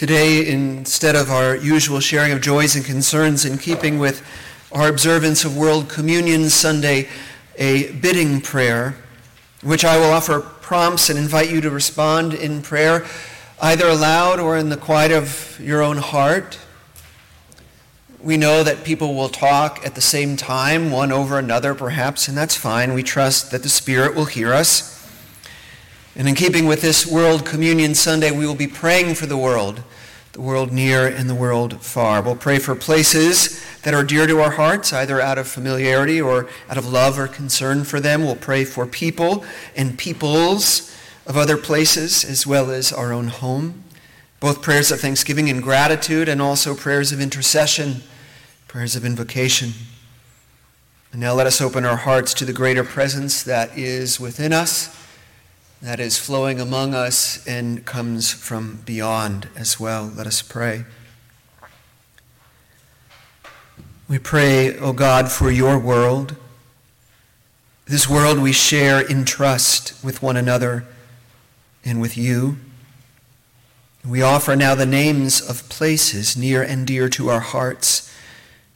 Today, instead of our usual sharing of joys and concerns in keeping with our observance of World Communion Sunday, a bidding prayer, which I will offer prompts and invite you to respond in prayer, either aloud or in the quiet of your own heart. We know that people will talk at the same time, one over another perhaps, and that's fine. We trust that the Spirit will hear us. And in keeping with this World Communion Sunday, we will be praying for the world, the world near and the world far. We'll pray for places that are dear to our hearts, either out of familiarity or out of love or concern for them. We'll pray for people and peoples of other places as well as our own home. Both prayers of thanksgiving and gratitude, and also prayers of intercession, prayers of invocation. And now let us open our hearts to the greater presence that is within us that is flowing among us and comes from beyond as well. Let us pray. We pray, O oh God, for your world, this world we share in trust with one another and with you. We offer now the names of places near and dear to our hearts,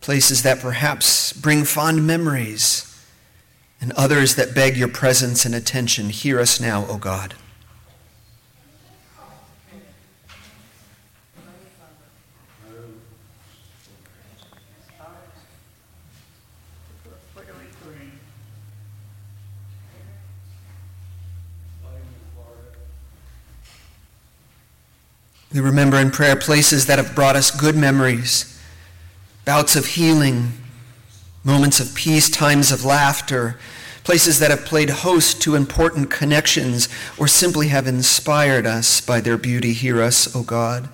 places that perhaps bring fond memories and others that beg your presence and attention, hear us now, O God. We remember in prayer places that have brought us good memories, bouts of healing, moments of peace, times of laughter, places that have played host to important connections or simply have inspired us by their beauty. Hear us, O God.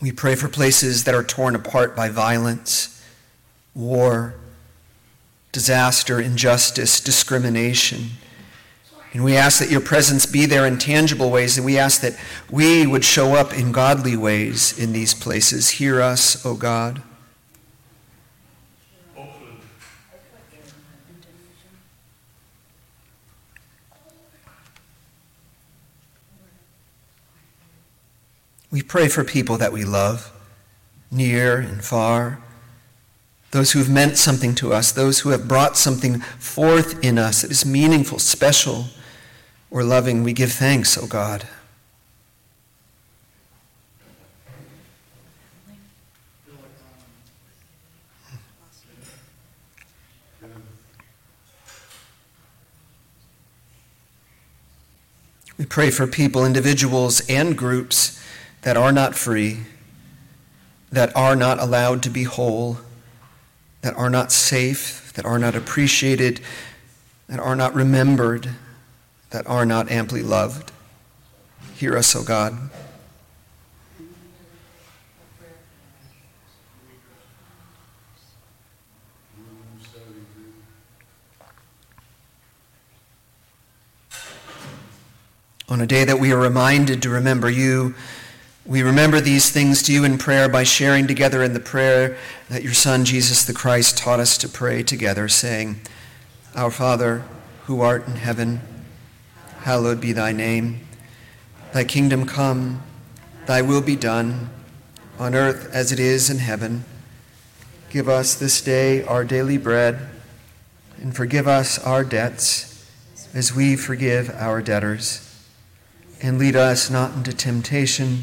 We pray for places that are torn apart by violence, war, disaster, injustice, discrimination. And we ask that your presence be there in tangible ways, and we ask that we would show up in godly ways in these places. Hear us, O God. We pray for people that we love, near and far those who have meant something to us, those who have brought something forth in us that is meaningful, special, or loving. We give thanks, O oh God. We pray for people, individuals, and groups that are not free, that are not allowed to be whole that are not safe, that are not appreciated, that are not remembered, that are not amply loved. Hear us, O God. On a day that we are reminded to remember you, we remember these things to you in prayer by sharing together in the prayer that your Son, Jesus the Christ, taught us to pray together, saying, Our Father, who art in heaven, hallowed be thy name. Thy kingdom come, thy will be done, on earth as it is in heaven. Give us this day our daily bread, and forgive us our debts, as we forgive our debtors. And lead us not into temptation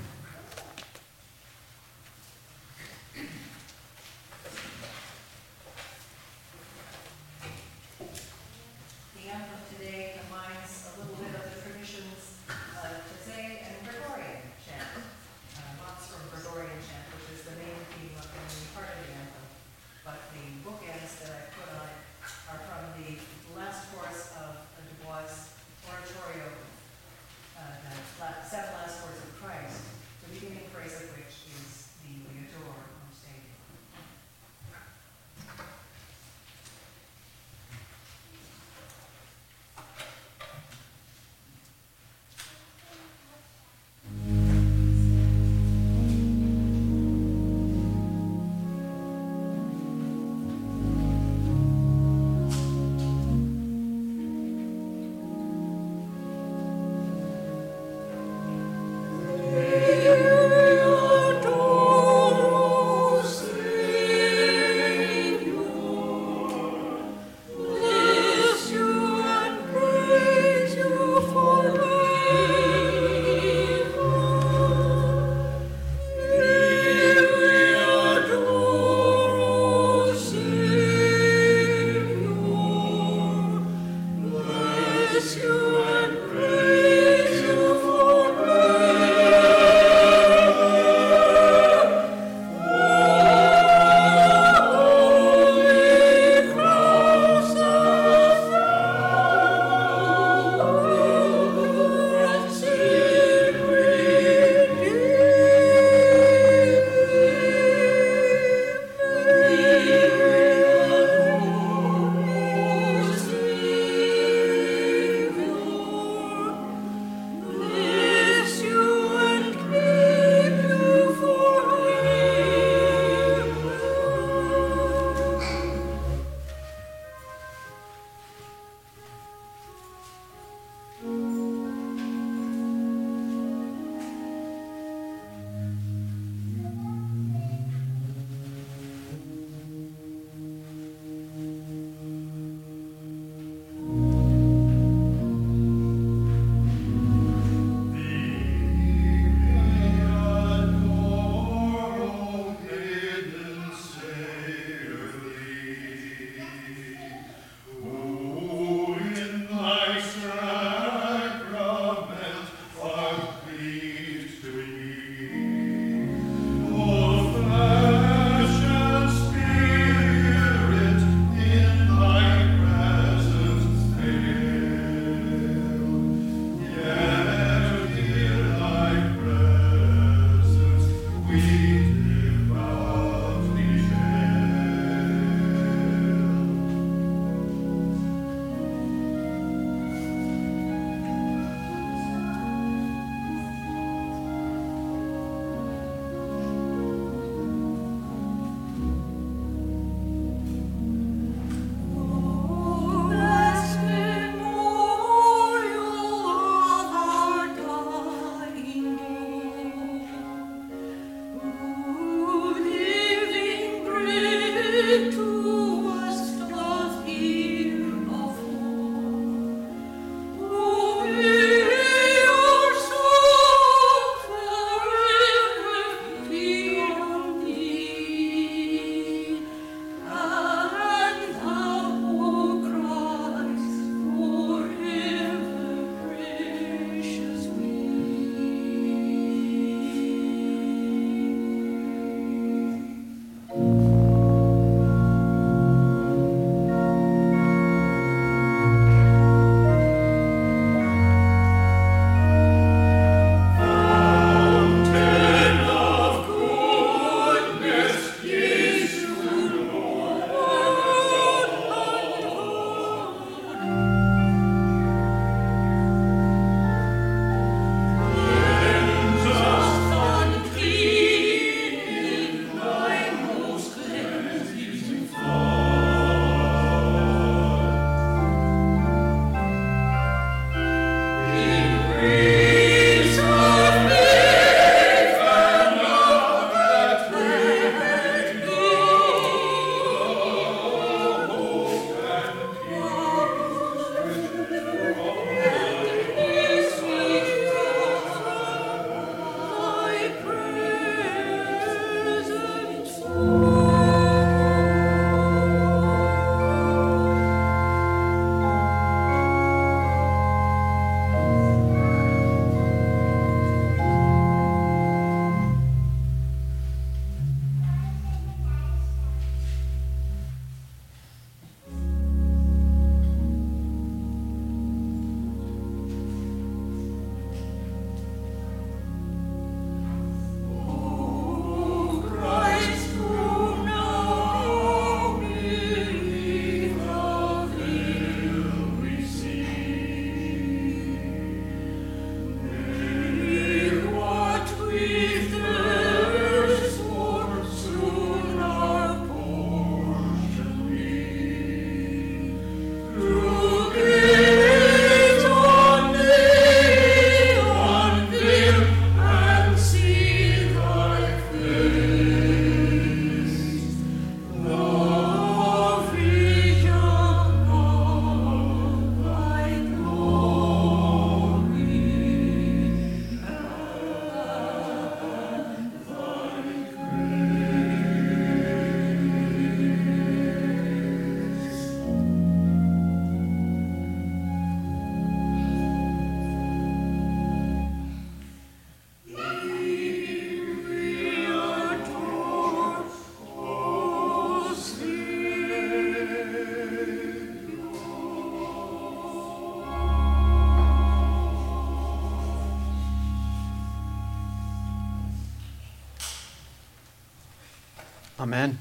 Amen.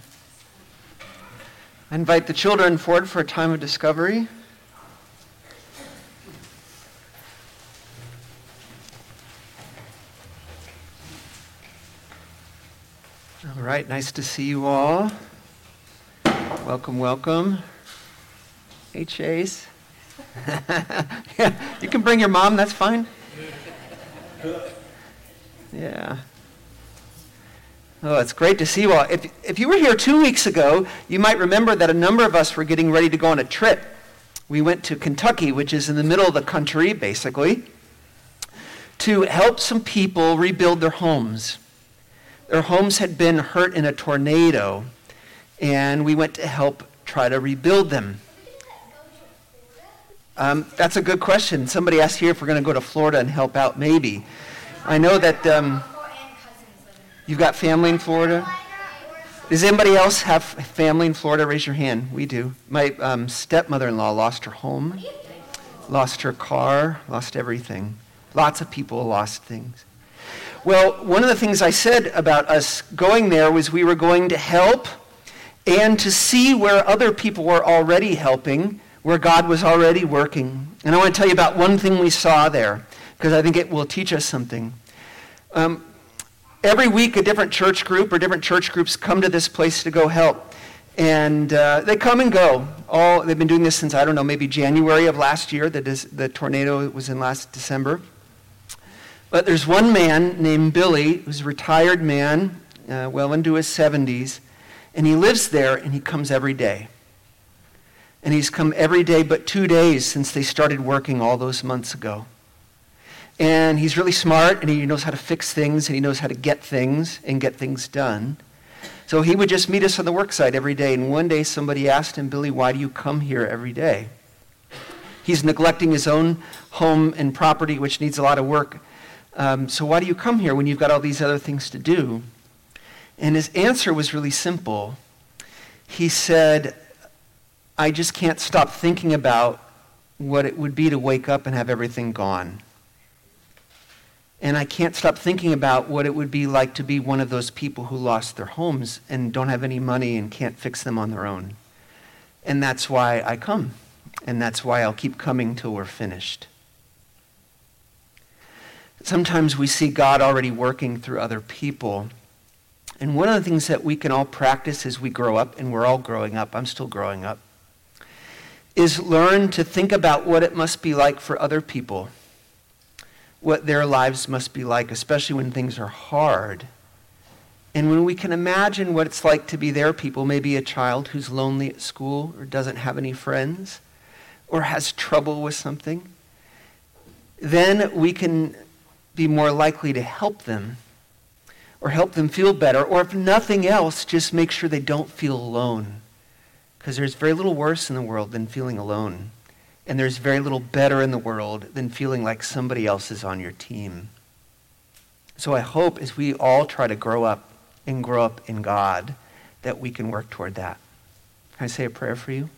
I invite the children forward for a time of discovery. All right, nice to see you all. Welcome, welcome. Hey, Chase. yeah, you can bring your mom, that's fine. Yeah. Oh, it's great to see you all. If, if you were here two weeks ago, you might remember that a number of us were getting ready to go on a trip. We went to Kentucky, which is in the middle of the country, basically, to help some people rebuild their homes. Their homes had been hurt in a tornado, and we went to help try to rebuild them. Um, that's a good question. Somebody asked here if we're going to go to Florida and help out. Maybe. I know that um, you've got family in Florida. Does anybody else have family in Florida? Raise your hand. We do. My um, stepmother-in-law lost her home, lost her car, lost everything. Lots of people lost things. Well, one of the things I said about us going there was we were going to help and to see where other people were already helping where God was already working. And I want to tell you about one thing we saw there, because I think it will teach us something. Um, every week, a different church group or different church groups come to this place to go help. And uh, they come and go. All they've been doing this since I don't know, maybe January of last year. The, the tornado was in last December. But there's one man named Billy, who's a retired man, uh, well into his 70s, and he lives there and he comes every day. And he's come every day but two days since they started working all those months ago. And he's really smart and he knows how to fix things and he knows how to get things and get things done. So he would just meet us on the work site every day. And one day somebody asked him, Billy, why do you come here every day? He's neglecting his own home and property, which needs a lot of work. Um, so why do you come here when you've got all these other things to do? And his answer was really simple. He said, I just can't stop thinking about what it would be to wake up and have everything gone. And I can't stop thinking about what it would be like to be one of those people who lost their homes and don't have any money and can't fix them on their own. And that's why I come. And that's why I'll keep coming till we're finished. Sometimes we see God already working through other people. And one of the things that we can all practice as we grow up, and we're all growing up, I'm still growing up, is learn to think about what it must be like for other people, what their lives must be like, especially when things are hard. And when we can imagine what it's like to be their people, maybe a child who's lonely at school or doesn't have any friends or has trouble with something, then we can be more likely to help them or help them feel better, or if nothing else, just make sure they don't feel alone. Because there's very little worse in the world than feeling alone. And there's very little better in the world than feeling like somebody else is on your team. So I hope as we all try to grow up and grow up in God, that we can work toward that. Can I say a prayer for you?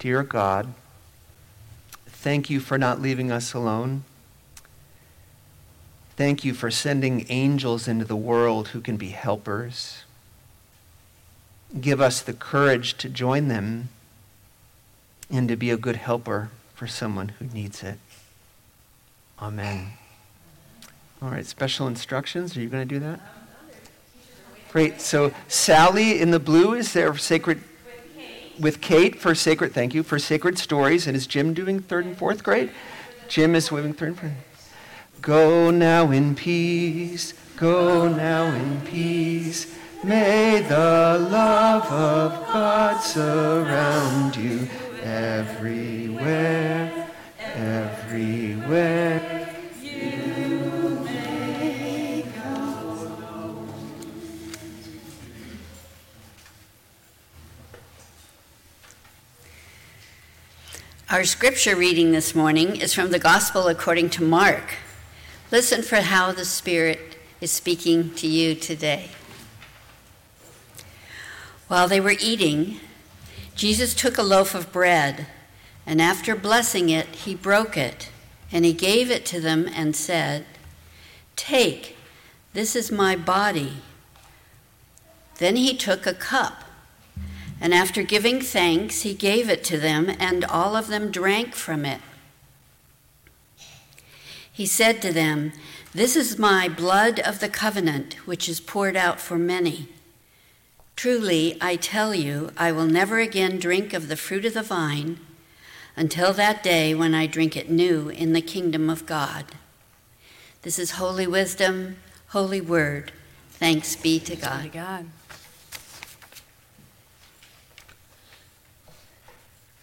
Dear God, thank you for not leaving us alone. Thank you for sending angels into the world who can be helpers give us the courage to join them and to be a good helper for someone who needs it. Amen. All right, special instructions. Are you going to do that? Great. So Sally in the blue is there for sacred with Kate for sacred thank you for sacred stories and is Jim doing third and fourth grade? Jim is moving third and fourth. Go now in peace. Go now in peace. May the love of God surround you everywhere, everywhere. You may go. Our scripture reading this morning is from the Gospel according to Mark. Listen for how the Spirit is speaking to you today. While they were eating, Jesus took a loaf of bread, and after blessing it, he broke it, and he gave it to them and said, Take, this is my body. Then he took a cup, and after giving thanks, he gave it to them, and all of them drank from it. He said to them, This is my blood of the covenant, which is poured out for many. Truly, I tell you, I will never again drink of the fruit of the vine until that day when I drink it new in the kingdom of God. This is holy wisdom, holy word. Thanks be to God. God.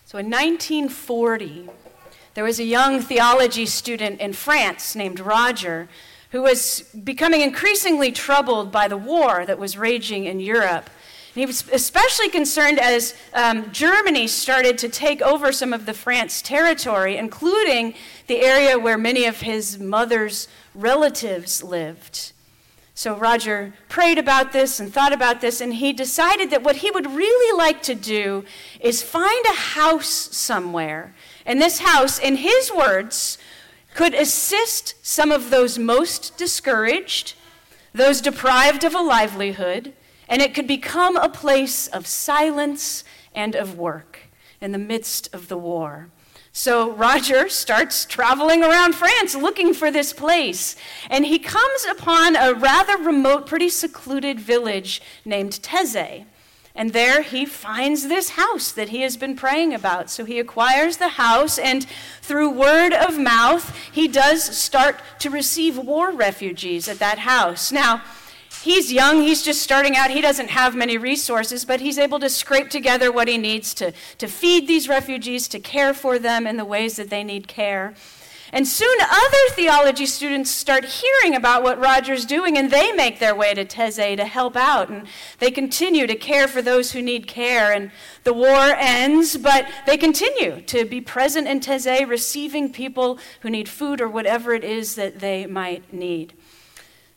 So in 1940, there was a young theology student in France named Roger who was becoming increasingly troubled by the war that was raging in Europe. And he was especially concerned as um, Germany started to take over some of the France territory, including the area where many of his mother's relatives lived. So Roger prayed about this and thought about this, and he decided that what he would really like to do is find a house somewhere. And this house, in his words, could assist some of those most discouraged, those deprived of a livelihood, and it could become a place of silence and of work in the midst of the war. So Roger starts traveling around France looking for this place, and he comes upon a rather remote, pretty secluded village named Taizé. And there he finds this house that he has been praying about. So he acquires the house, and through word of mouth, he does start to receive war refugees at that house. Now, he's young, he's just starting out, he doesn't have many resources, but he's able to scrape together what he needs to, to feed these refugees, to care for them in the ways that they need care. And soon other theology students start hearing about what Roger's doing, and they make their way to Taizé to help out. And they continue to care for those who need care. And the war ends, but they continue to be present in Taizé, receiving people who need food or whatever it is that they might need.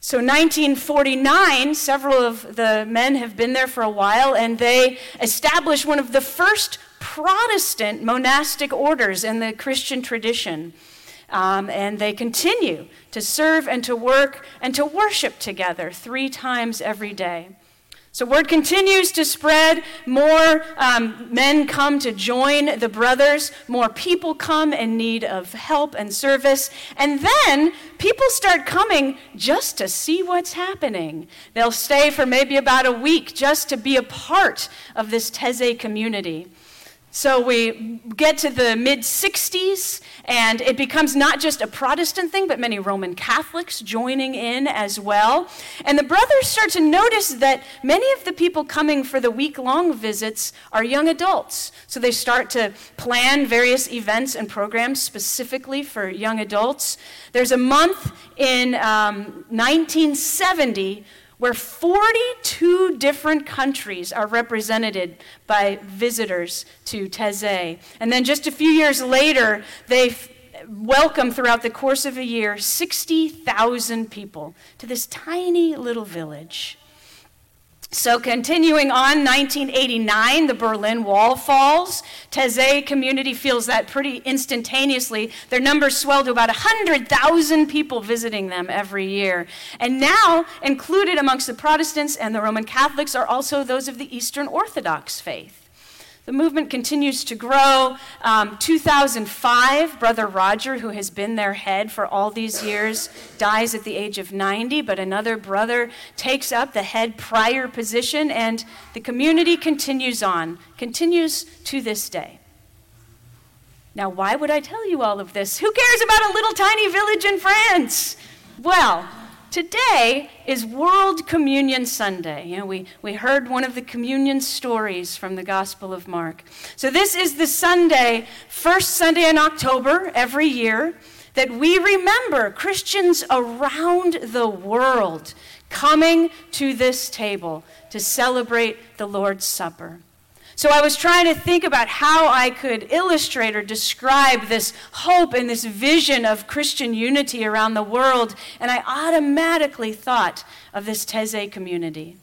So, 1949, several of the men have been there for a while, and they established one of the first Protestant monastic orders in the Christian tradition. Um, and they continue to serve and to work and to worship together three times every day. So, word continues to spread. More um, men come to join the brothers. More people come in need of help and service. And then people start coming just to see what's happening. They'll stay for maybe about a week just to be a part of this Taizé community. So we get to the mid 60s, and it becomes not just a Protestant thing, but many Roman Catholics joining in as well. And the brothers start to notice that many of the people coming for the week long visits are young adults. So they start to plan various events and programs specifically for young adults. There's a month in um, 1970 where 42 different countries are represented by visitors to Taizé. And then just a few years later, they welcome throughout the course of a year 60,000 people to this tiny little village. So, continuing on, 1989, the Berlin Wall falls. Taizé community feels that pretty instantaneously. Their numbers swell to about 100,000 people visiting them every year. And now, included amongst the Protestants and the Roman Catholics, are also those of the Eastern Orthodox faith. The movement continues to grow. Um, 2005, Brother Roger, who has been their head for all these years, dies at the age of 90, but another brother takes up the head prior position, and the community continues on, continues to this day. Now, why would I tell you all of this? Who cares about a little tiny village in France? Well, Today is World Communion Sunday. You know, we, we heard one of the communion stories from the Gospel of Mark. So, this is the Sunday, first Sunday in October every year, that we remember Christians around the world coming to this table to celebrate the Lord's Supper. So I was trying to think about how I could illustrate or describe this hope and this vision of Christian unity around the world, and I automatically thought of this Taizé community.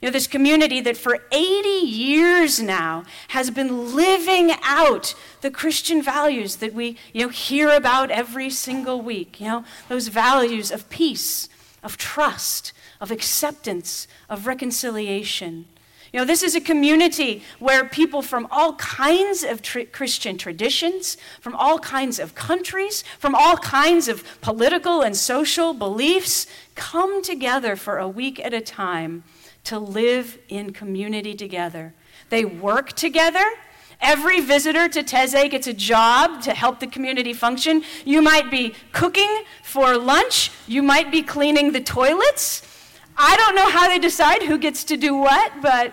You know, this community that for 80 years now has been living out the Christian values that we, you know, hear about every single week. You know, those values of peace, of trust, of acceptance, of reconciliation. You know, this is a community where people from all kinds of tr- Christian traditions, from all kinds of countries, from all kinds of political and social beliefs come together for a week at a time to live in community together. They work together. Every visitor to Taizé gets a job to help the community function. You might be cooking for lunch, you might be cleaning the toilets. I don't know how they decide who gets to do what, but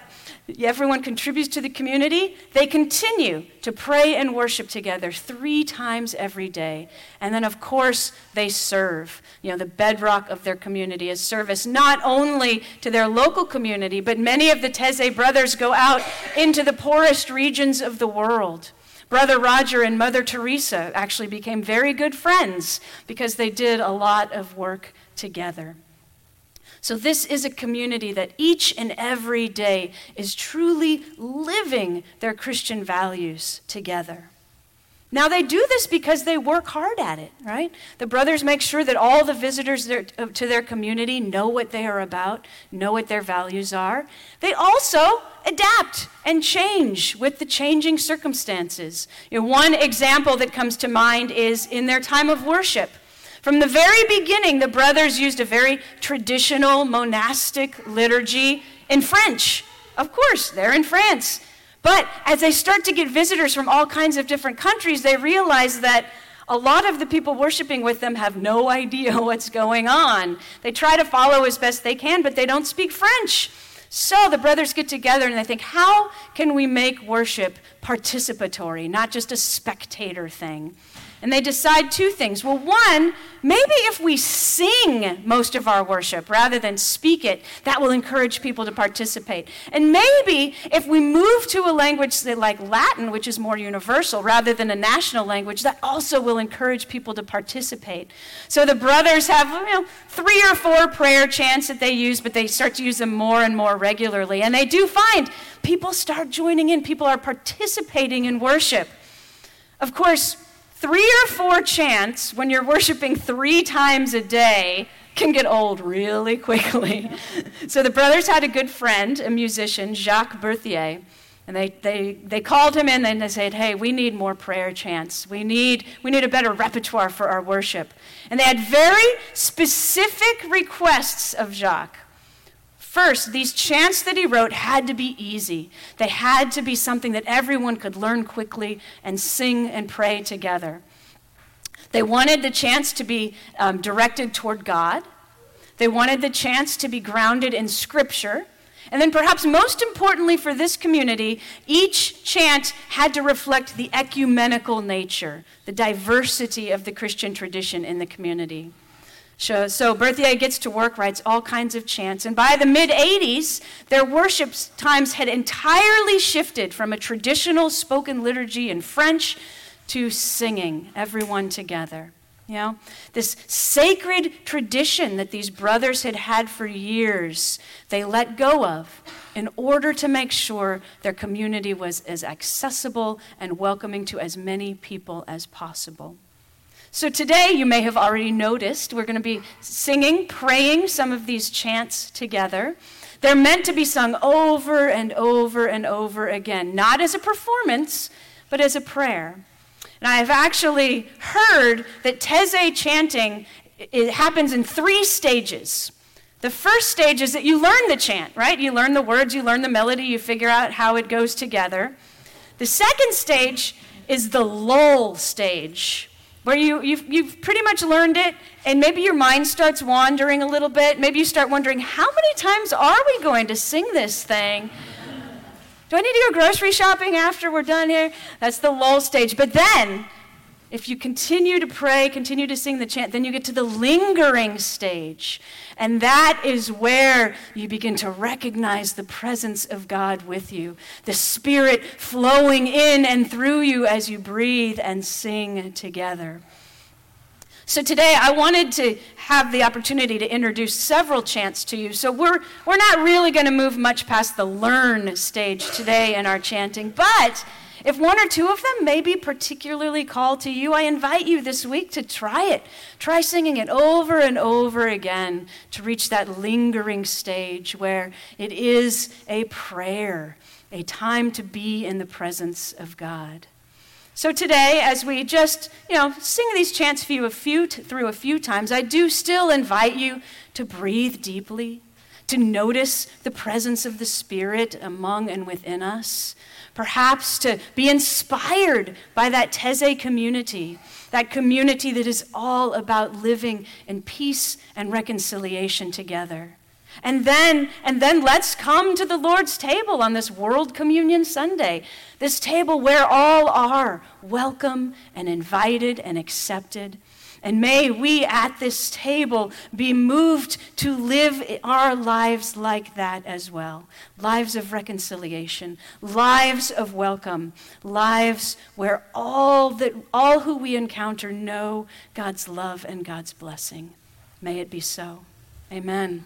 everyone contributes to the community, they continue to pray and worship together three times every day. And then, of course, they serve. You know, the bedrock of their community is service, not only to their local community, but many of the Taizé brothers go out into the poorest regions of the world. Brother Roger and Mother Teresa actually became very good friends because they did a lot of work together. So, this is a community that each and every day is truly living their Christian values together. Now, they do this because they work hard at it, right? The brothers make sure that all the visitors uh, to their community know what they are about, know what their values are. They also adapt and change with the changing circumstances. You know, one example that comes to mind is in their time of worship. From the very beginning, the brothers used a very traditional monastic liturgy in French. Of course, they're in France. But as they start to get visitors from all kinds of different countries, they realize that a lot of the people worshiping with them have no idea what's going on. They try to follow as best they can, but they don't speak French. So the brothers get together and they think, how can we make worship participatory, not just a spectator thing? And they decide two things. Well, one, maybe if we sing most of our worship rather than speak it, that will encourage people to participate. And maybe if we move to a language like Latin, which is more universal, rather than a national language, that also will encourage people to participate. So the brothers have you know, three or four prayer chants that they use, but they start to use them more and more regularly. And they do find people start joining in, people are participating in worship. Of course, Three or four chants when you're worshiping three times a day can get old really quickly. so the brothers had a good friend, a musician, Jacques Berthier. And they, they, they called him in and they said, Hey, we need more prayer chants. We need, we need a better repertoire for our worship. And they had very specific requests of Jacques. First, these chants that he wrote had to be easy. They had to be something that everyone could learn quickly and sing and pray together. They wanted the chants to be um, directed toward God. They wanted the chants to be grounded in Scripture. And then, perhaps most importantly for this community, each chant had to reflect the ecumenical nature, the diversity of the Christian tradition in the community. So, Berthier gets to work, writes all kinds of chants, and by the mid 80s, their worship times had entirely shifted from a traditional spoken liturgy in French to singing, everyone together. You know, this sacred tradition that these brothers had had for years, they let go of in order to make sure their community was as accessible and welcoming to as many people as possible. So today, you may have already noticed, we're going to be singing, praying some of these chants together. They're meant to be sung over and over and over again, not as a performance, but as a prayer. And I have actually heard that Taizé chanting it happens in three stages. The first stage is that you learn the chant, right? You learn the words, you learn the melody, you figure out how it goes together. The second stage is the lull stage, where you, you've, you've pretty much learned it, and maybe your mind starts wandering a little bit. Maybe you start wondering, how many times are we going to sing this thing? Do I need to go grocery shopping after we're done here? That's the lull stage. But then, if you continue to pray, continue to sing the chant, then you get to the lingering stage. And that is where you begin to recognize the presence of God with you, the Spirit flowing in and through you as you breathe and sing together. So today I wanted to have the opportunity to introduce several chants to you. So we're, we're not really going to move much past the learn stage today in our chanting, but if one or two of them may be particularly called to you, I invite you this week to try it. Try singing it over and over again to reach that lingering stage where it is a prayer, a time to be in the presence of God. So today, as we just, you know, sing these chants for you a few through a few times, I do still invite you to breathe deeply, to notice the presence of the Spirit among and within us, perhaps to be inspired by that Taizé community, that community that is all about living in peace and reconciliation together. And then, and then let's come to the Lord's table on this World Communion Sunday, this table where all are welcome and invited and accepted. And may we at this table be moved to live our lives like that as well lives of reconciliation, lives of welcome, lives where all, that, all who we encounter know God's love and God's blessing. May it be so. Amen.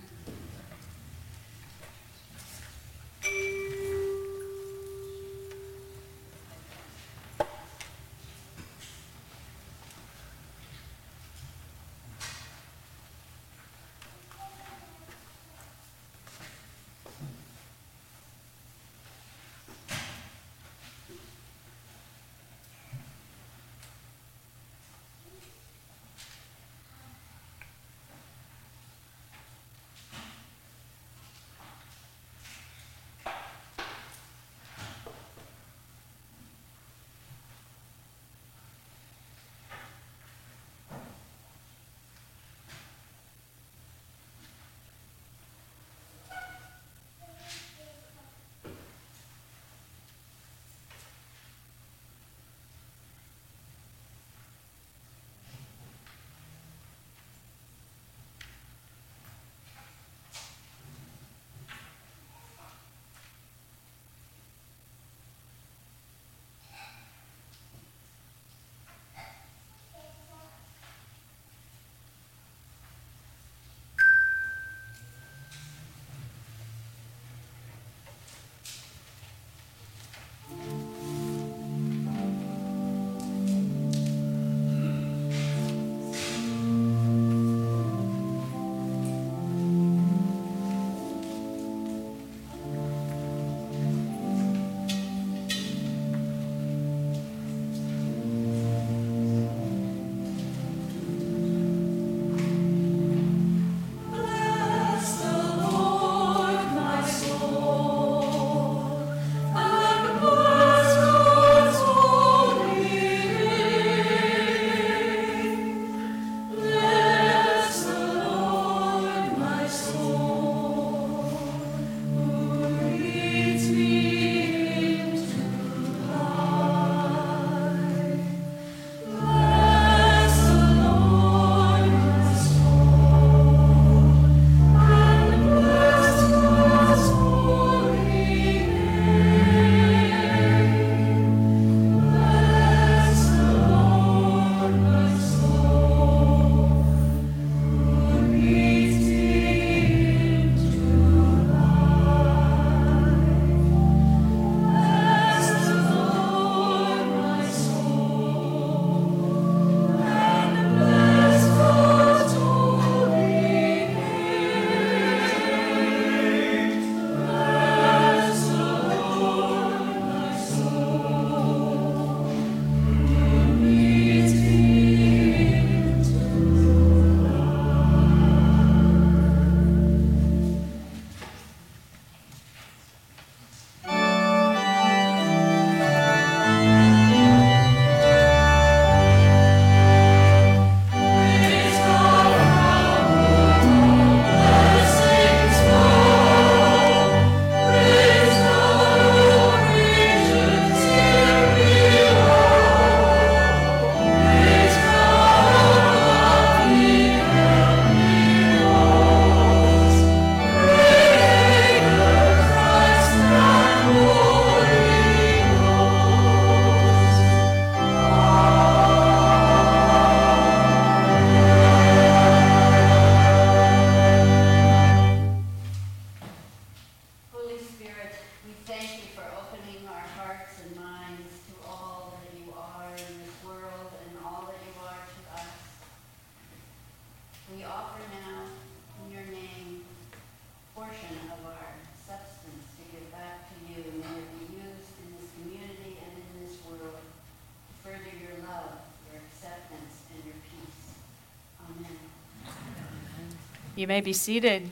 You may be seated.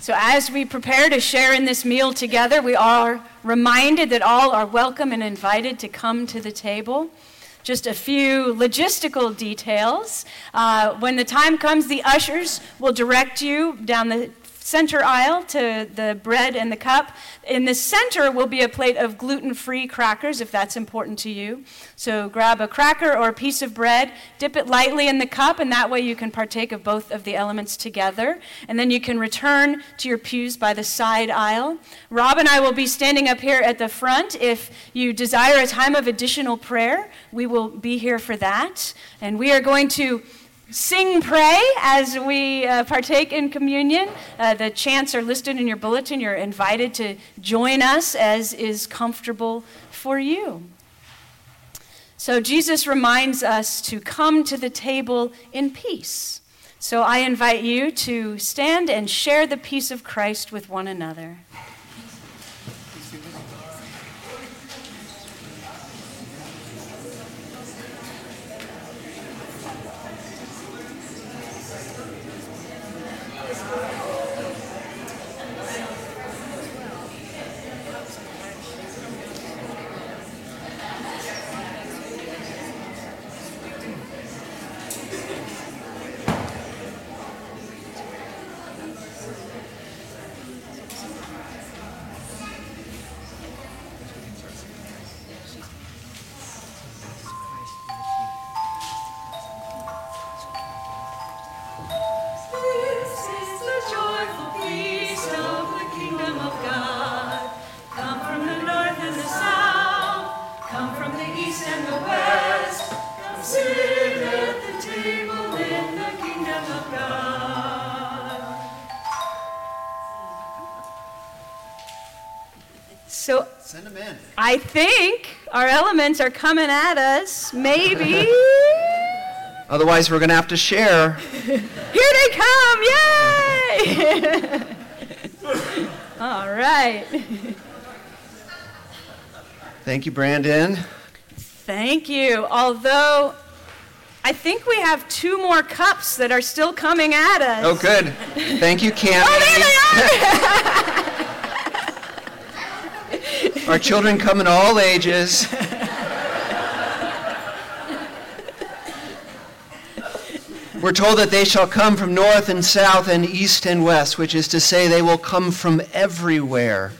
So, as we prepare to share in this meal together, we are reminded that all are welcome and invited to come to the table. Just a few logistical details. Uh, when the time comes, the ushers will direct you down the center aisle to the bread and the cup. In the center will be a plate of gluten free crackers, if that's important to you. So grab a cracker or a piece of bread, dip it lightly in the cup, and that way you can partake of both of the elements together. And then you can return to your pews by the side aisle. Rob and I will be standing up here at the front. If you desire a time of additional prayer, we will be here for that. And we are going to sing pray as we uh, partake in communion. Uh, the chants are listed in your bulletin. You're invited to join us as is comfortable for you. So, Jesus reminds us to come to the table in peace. So, I invite you to stand and share the peace of Christ with one another. I think our elements are coming at us. Maybe. Otherwise, we're going to have to share. Here they come! Yay! All right. Thank you, Brandon. Thank you. Although I think we have two more cups that are still coming at us. Oh, good. Thank you, Cam. oh, there they are! Our children come in all ages. We're told that they shall come from north and south and east and west, which is to say, they will come from everywhere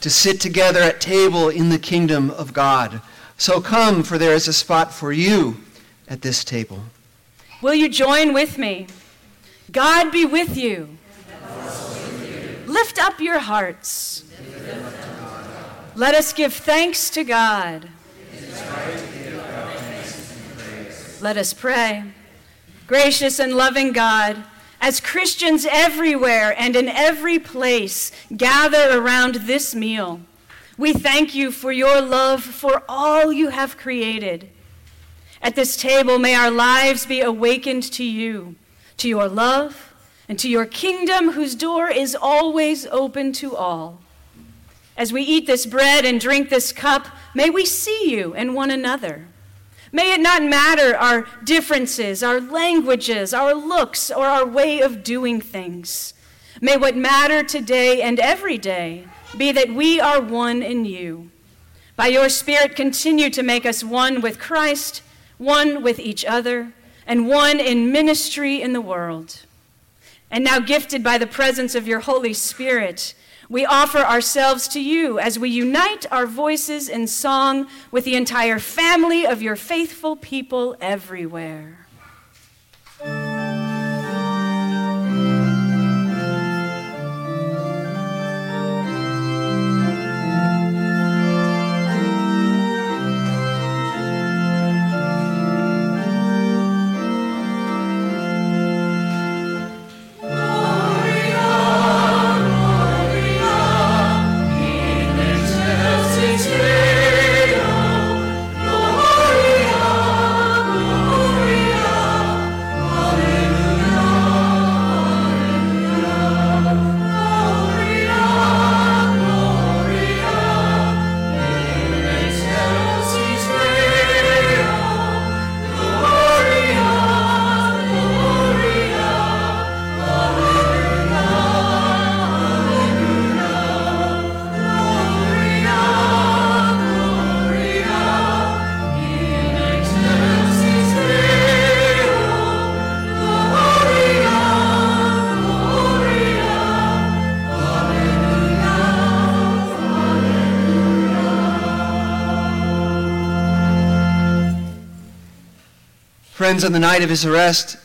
to sit together at table in the kingdom of God. So come, for there is a spot for you at this table. Will you join with me? God be with you. Lift up your hearts. Let us give thanks to God. Let us pray. Gracious and loving God, as Christians everywhere and in every place gather around this meal, we thank you for your love for all you have created. At this table, may our lives be awakened to you, to your love, and to your kingdom whose door is always open to all. As we eat this bread and drink this cup, may we see you and one another. May it not matter our differences, our languages, our looks, or our way of doing things. May what matter today and every day be that we are one in you. By your Spirit, continue to make us one with Christ, one with each other, and one in ministry in the world. And now, gifted by the presence of your Holy Spirit, we offer ourselves to you as we unite our voices in song with the entire family of your faithful people everywhere. Friends, on the night of his arrest,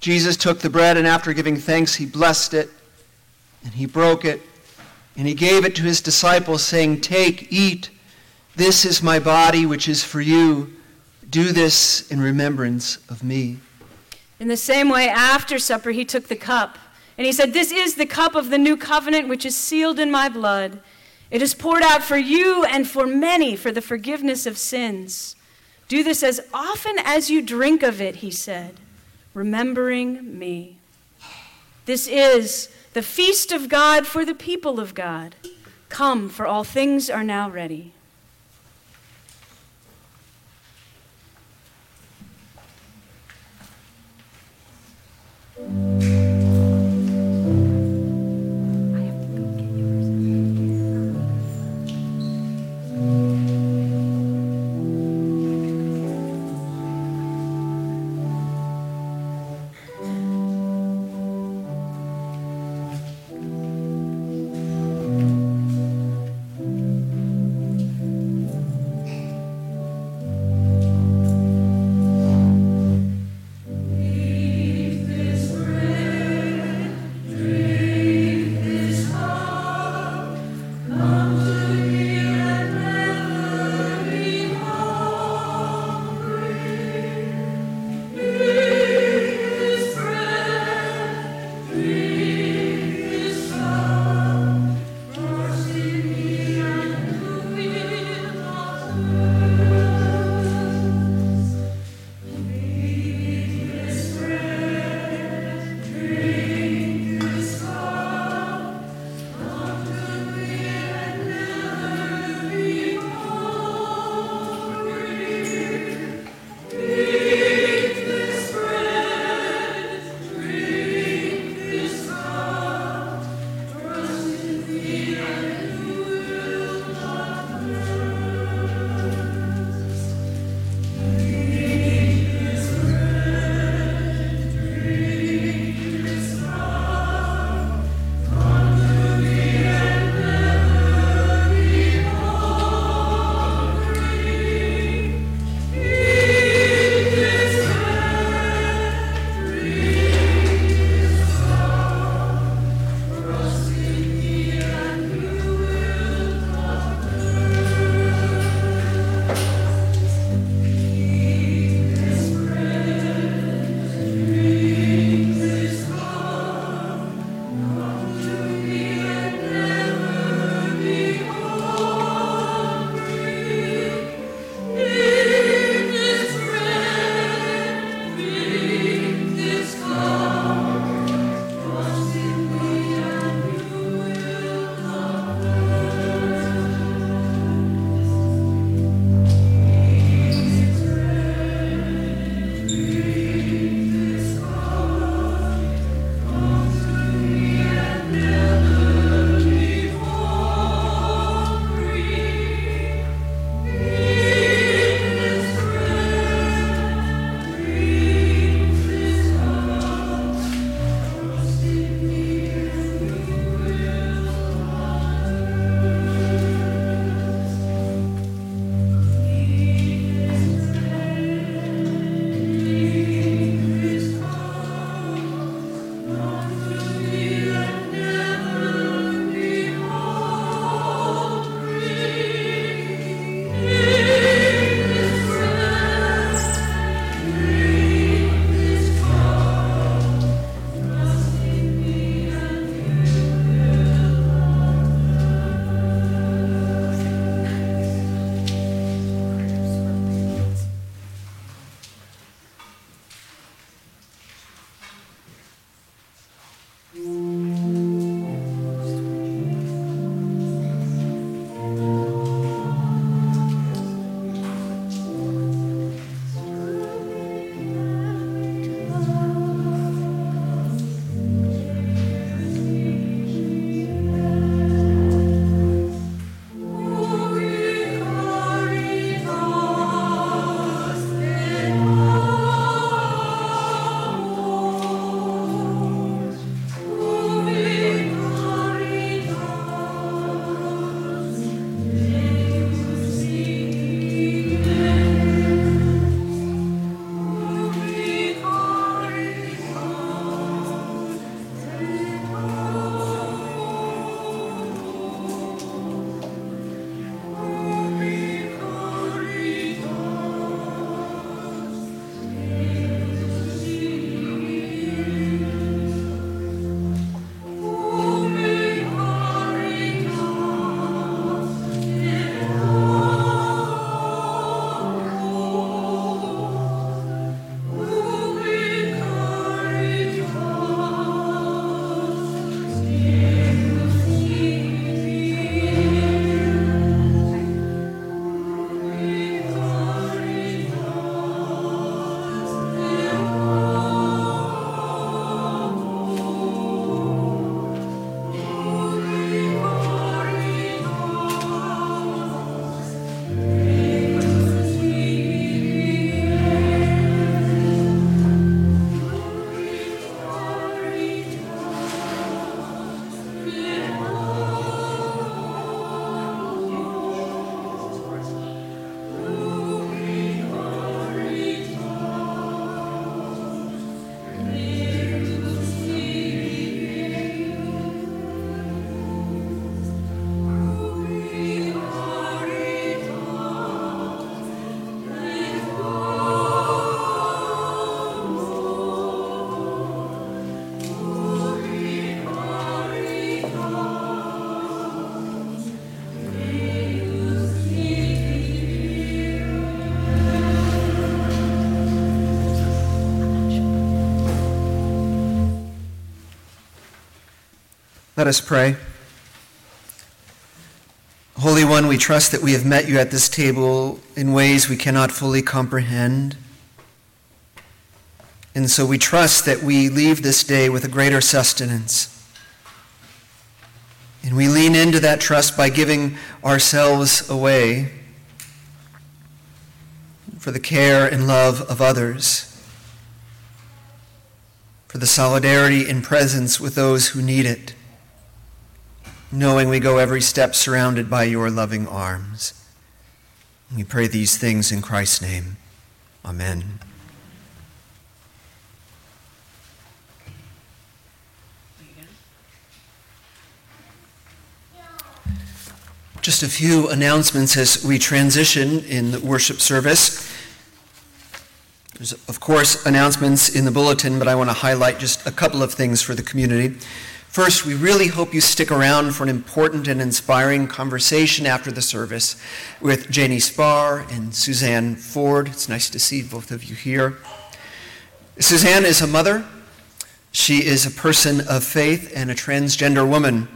Jesus took the bread, and after giving thanks, he blessed it, and he broke it, and he gave it to his disciples, saying, Take, eat. This is my body, which is for you. Do this in remembrance of me. In the same way, after supper, he took the cup, and he said, This is the cup of the new covenant, which is sealed in my blood. It is poured out for you and for many for the forgiveness of sins. Do this as often as you drink of it, he said, remembering me. This is the feast of God for the people of God. Come, for all things are now ready. Let us pray. Holy One, we trust that we have met you at this table in ways we cannot fully comprehend. And so we trust that we leave this day with a greater sustenance. And we lean into that trust by giving ourselves away for the care and love of others, for the solidarity and presence with those who need it knowing we go every step surrounded by your loving arms. We pray these things in Christ's name. Amen. Just a few announcements as we transition in the worship service. There's, of course, announcements in the bulletin, but I want to highlight just a couple of things for the community. First, we really hope you stick around for an important and inspiring conversation after the service with Janie Spahr and Suzanne Ford. It's nice to see both of you here. Suzanne is a mother. She is a person of faith and a transgender woman.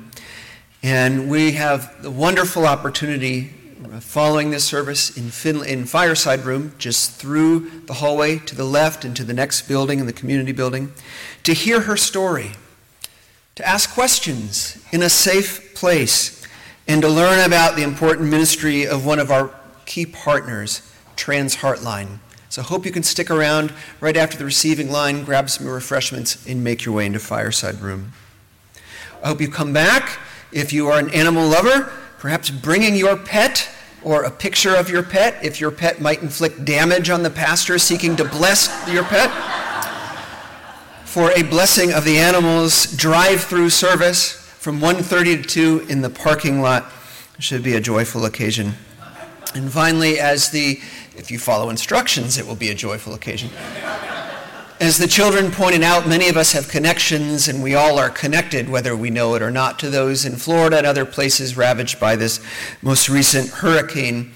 And we have the wonderful opportunity uh, following this service in, fin- in Fireside Room, just through the hallway to the left and to the next building in the community building, to hear her story to ask questions in a safe place, and to learn about the important ministry of one of our key partners, Trans Heartline. So I hope you can stick around right after the receiving line, grab some refreshments, and make your way into Fireside Room. I hope you come back. If you are an animal lover, perhaps bringing your pet or a picture of your pet if your pet might inflict damage on the pastor seeking to bless your pet for a blessing of the animals drive-through service from 1:30 to 2 in the parking lot. It should be a joyful occasion. And finally, as the if you follow instructions, it will be a joyful occasion. As the children pointed out, many of us have connections, and we all are connected, whether we know it or not, to those in Florida and other places ravaged by this most recent hurricane.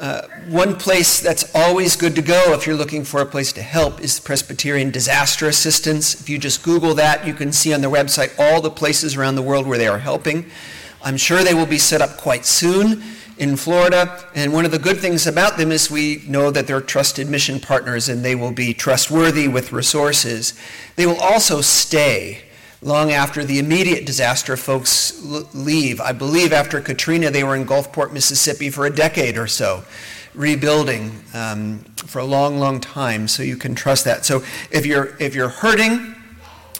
Uh, one place that's always good to go if you're looking for a place to help is Presbyterian Disaster Assistance. If you just Google that, you can see on their website all the places around the world where they are helping. I'm sure they will be set up quite soon in Florida. And one of the good things about them is we know that they're trusted mission partners and they will be trustworthy with resources. They will also stay long after the immediate disaster folks leave. I believe after Katrina, they were in Gulfport, Mississippi for a decade or so, rebuilding um, for a long, long time. So you can trust that. So if you're if you're hurting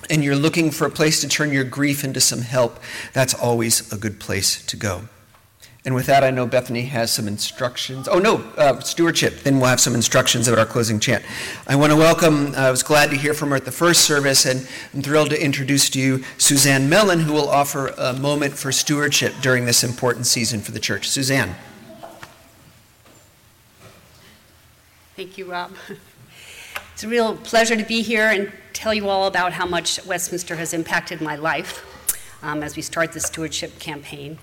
and you're looking for a place to turn your grief into some help, that's always a good place to go. And with that, I know Bethany has some instructions. Oh, no, uh, stewardship. Then we'll have some instructions about our closing chant. I want to welcome, uh, I was glad to hear from her at the first service, and I'm thrilled to introduce to you Suzanne Mellon, who will offer a moment for stewardship during this important season for the church. Suzanne. Thank you, Rob. It's a real pleasure to be here and tell you all about how much Westminster has impacted my life um, as we start the stewardship campaign.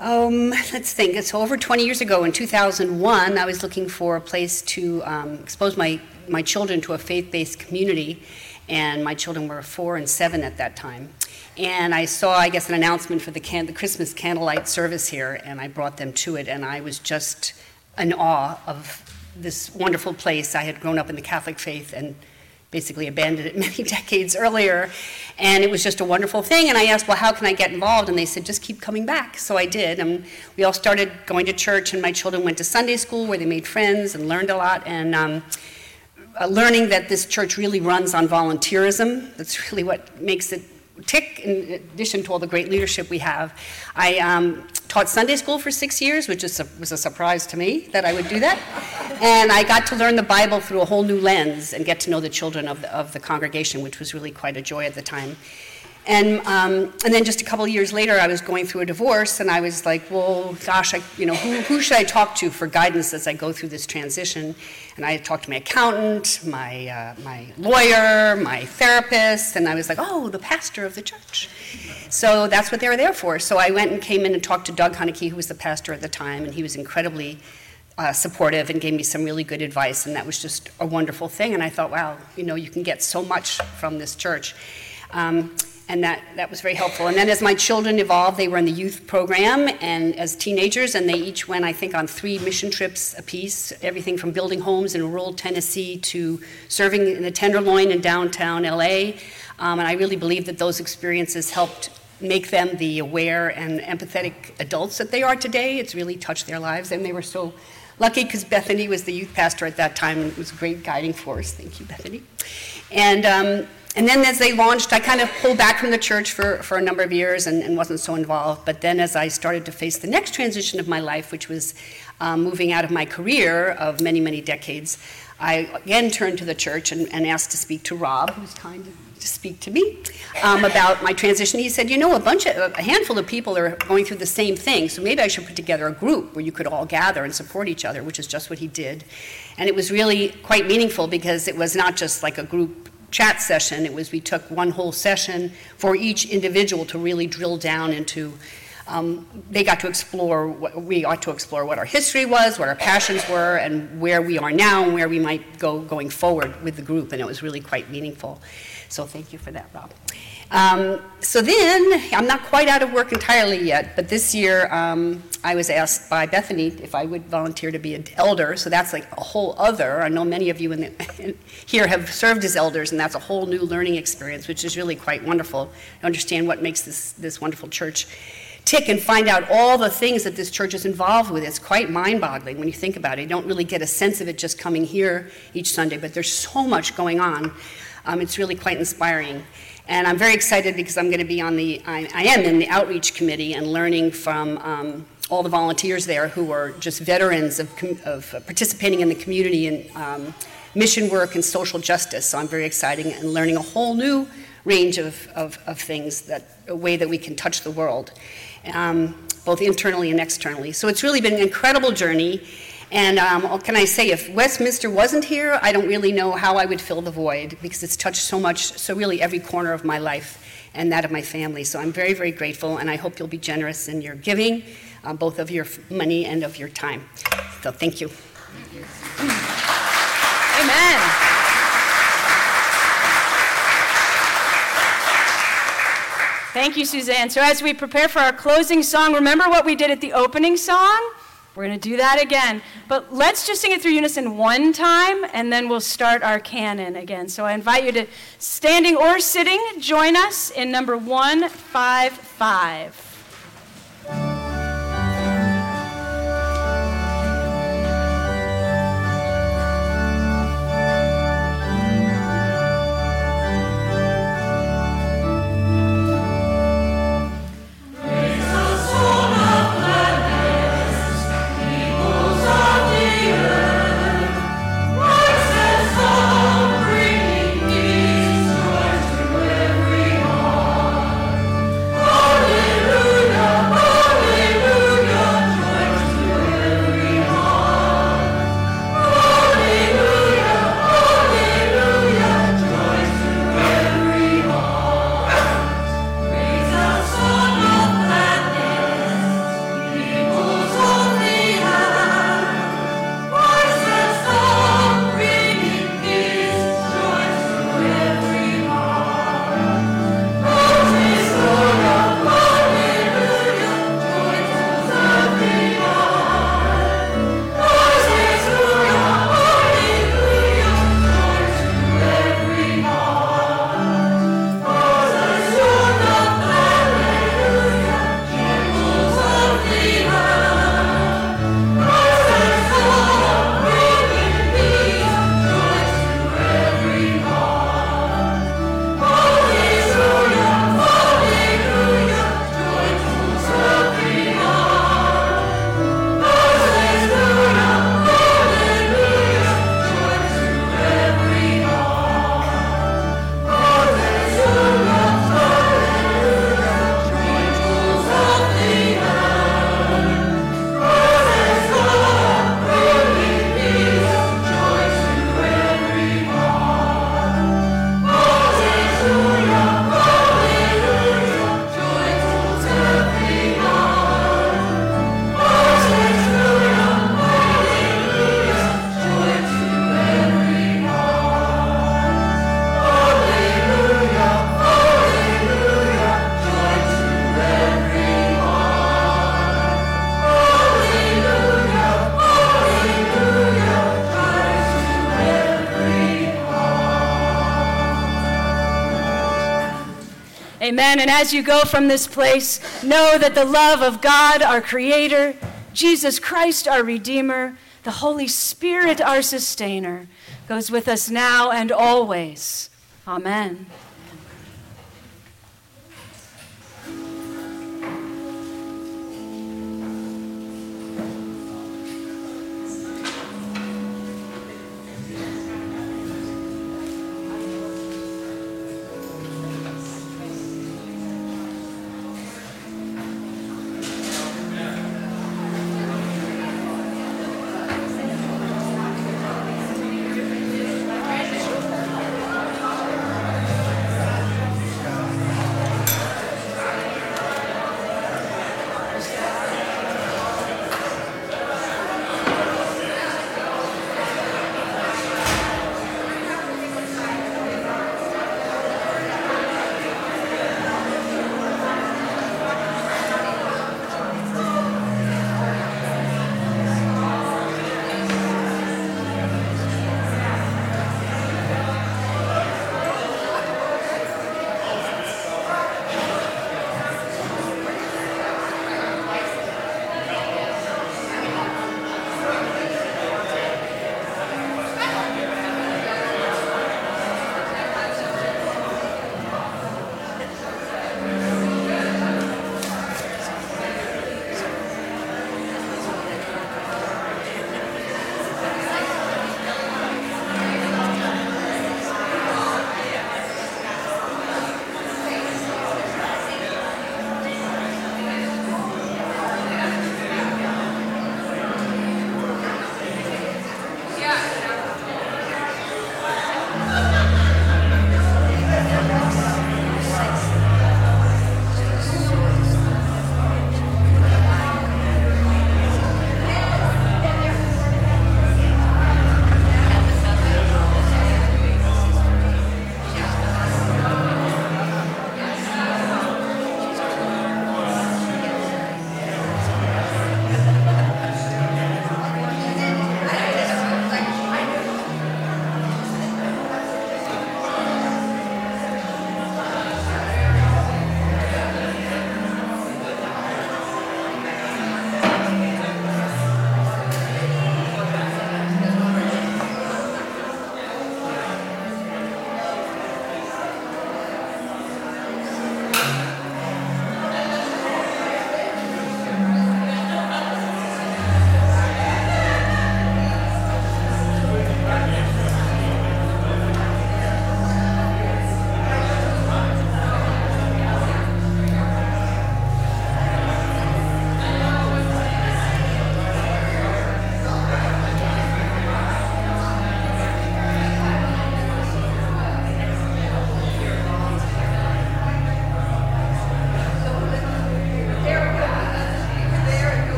Um, let's think. So over 20 years ago, in 2001, I was looking for a place to um, expose my, my children to a faith-based community, and my children were four and seven at that time. And I saw, I guess, an announcement for the, can- the Christmas candlelight service here, and I brought them to it, and I was just in awe of this wonderful place. I had grown up in the Catholic faith, and basically abandoned it many decades earlier. And it was just a wonderful thing. And I asked, well, how can I get involved? And they said, just keep coming back. So I did. And we all started going to church, and my children went to Sunday school where they made friends and learned a lot. And um, uh, learning that this church really runs on volunteerism, that's really what makes it tick in addition to all the great leadership we have. I um, taught Sunday school for six years, which is was a surprise to me that I would do that. And I got to learn the Bible through a whole new lens and get to know the children of the, of the congregation, which was really quite a joy at the time. And, um, and then just a couple years later, I was going through a divorce, and I was like, well, gosh, I, you know, who, who should I talk to for guidance as I go through this transition? And I talked to my accountant, my, uh, my lawyer, my therapist, and I was like, oh, the pastor of the church. So that's what they were there for. So I went and came in and talked to Doug Huneke, who was the pastor at the time, and he was incredibly uh, supportive and gave me some really good advice, and that was just a wonderful thing. And I thought, wow, you know, you can get so much from this church. Um, and that, that was very helpful. And then as my children evolved, they were in the youth program and as teenagers, and they each went, I think, on three mission trips apiece, everything from building homes in rural Tennessee to serving in the Tenderloin in downtown LA. Um, and I really believe that those experiences helped make them the aware and empathetic adults that they are today. It's really touched their lives, and they were so lucky because Bethany was the youth pastor at that time, and it was a great guiding force. Thank you, Bethany. And um, and then as they launched, I kind of pulled back from the church for, for a number of years and, and wasn't so involved. But then as I started to face the next transition of my life, which was um, moving out of my career of many, many decades, I again turned to the church and, and asked to speak to Rob, who's kind to, to speak to me, um, about my transition. He said, you know, a bunch of, a handful of people are going through the same thing, so maybe I should put together a group where you could all gather and support each other, which is just what he did. And it was really quite meaningful because it was not just like a group chat session. It was we took one whole session for each individual to really drill down into. Um, they got to explore what we ought to explore what our history was, what our passions were, and where we are now, and where we might go going forward with the group. And it was really quite meaningful. So thank you for that, Rob. Um, so then, I'm not quite out of work entirely yet, but this year um, I was asked by Bethany if I would volunteer to be an elder. So that's like a whole other. I know many of you in the, here have served as elders, and that's a whole new learning experience, which is really quite wonderful. to understand what makes this, this wonderful church tick and find out all the things that this church is involved with. It's quite mind boggling when you think about it. You don't really get a sense of it just coming here each Sunday, but there's so much going on. Um, it's really quite inspiring. And I'm very excited because I'm going to be on the, I, I am in the outreach committee and learning from um, all the volunteers there who are just veterans of, of participating in the community and um, mission work and social justice. So I'm very excited and learning a whole new range of, of, of things that a way that we can touch the world, um, both internally and externally. So it's really been an incredible journey. And um, can I say? If Westminster wasn't here, I don't really know how I would fill the void because it's touched so much, so really every corner of my life and that of my family. So I'm very, very grateful, and I hope you'll be generous in your giving, uh, both of your money and of your time. So thank you. Amen. Thank you, Suzanne. So, as we prepare for our closing song, remember what we did at the opening song? We're going to do that again. But let's just sing it through unison one time, and then we'll start our canon again. So I invite you to, standing or sitting, join us in number 155. Amen. And as you go from this place, know that the love of God, our Creator, Jesus Christ, our Redeemer, the Holy Spirit, our Sustainer, goes with us now and always. Amen.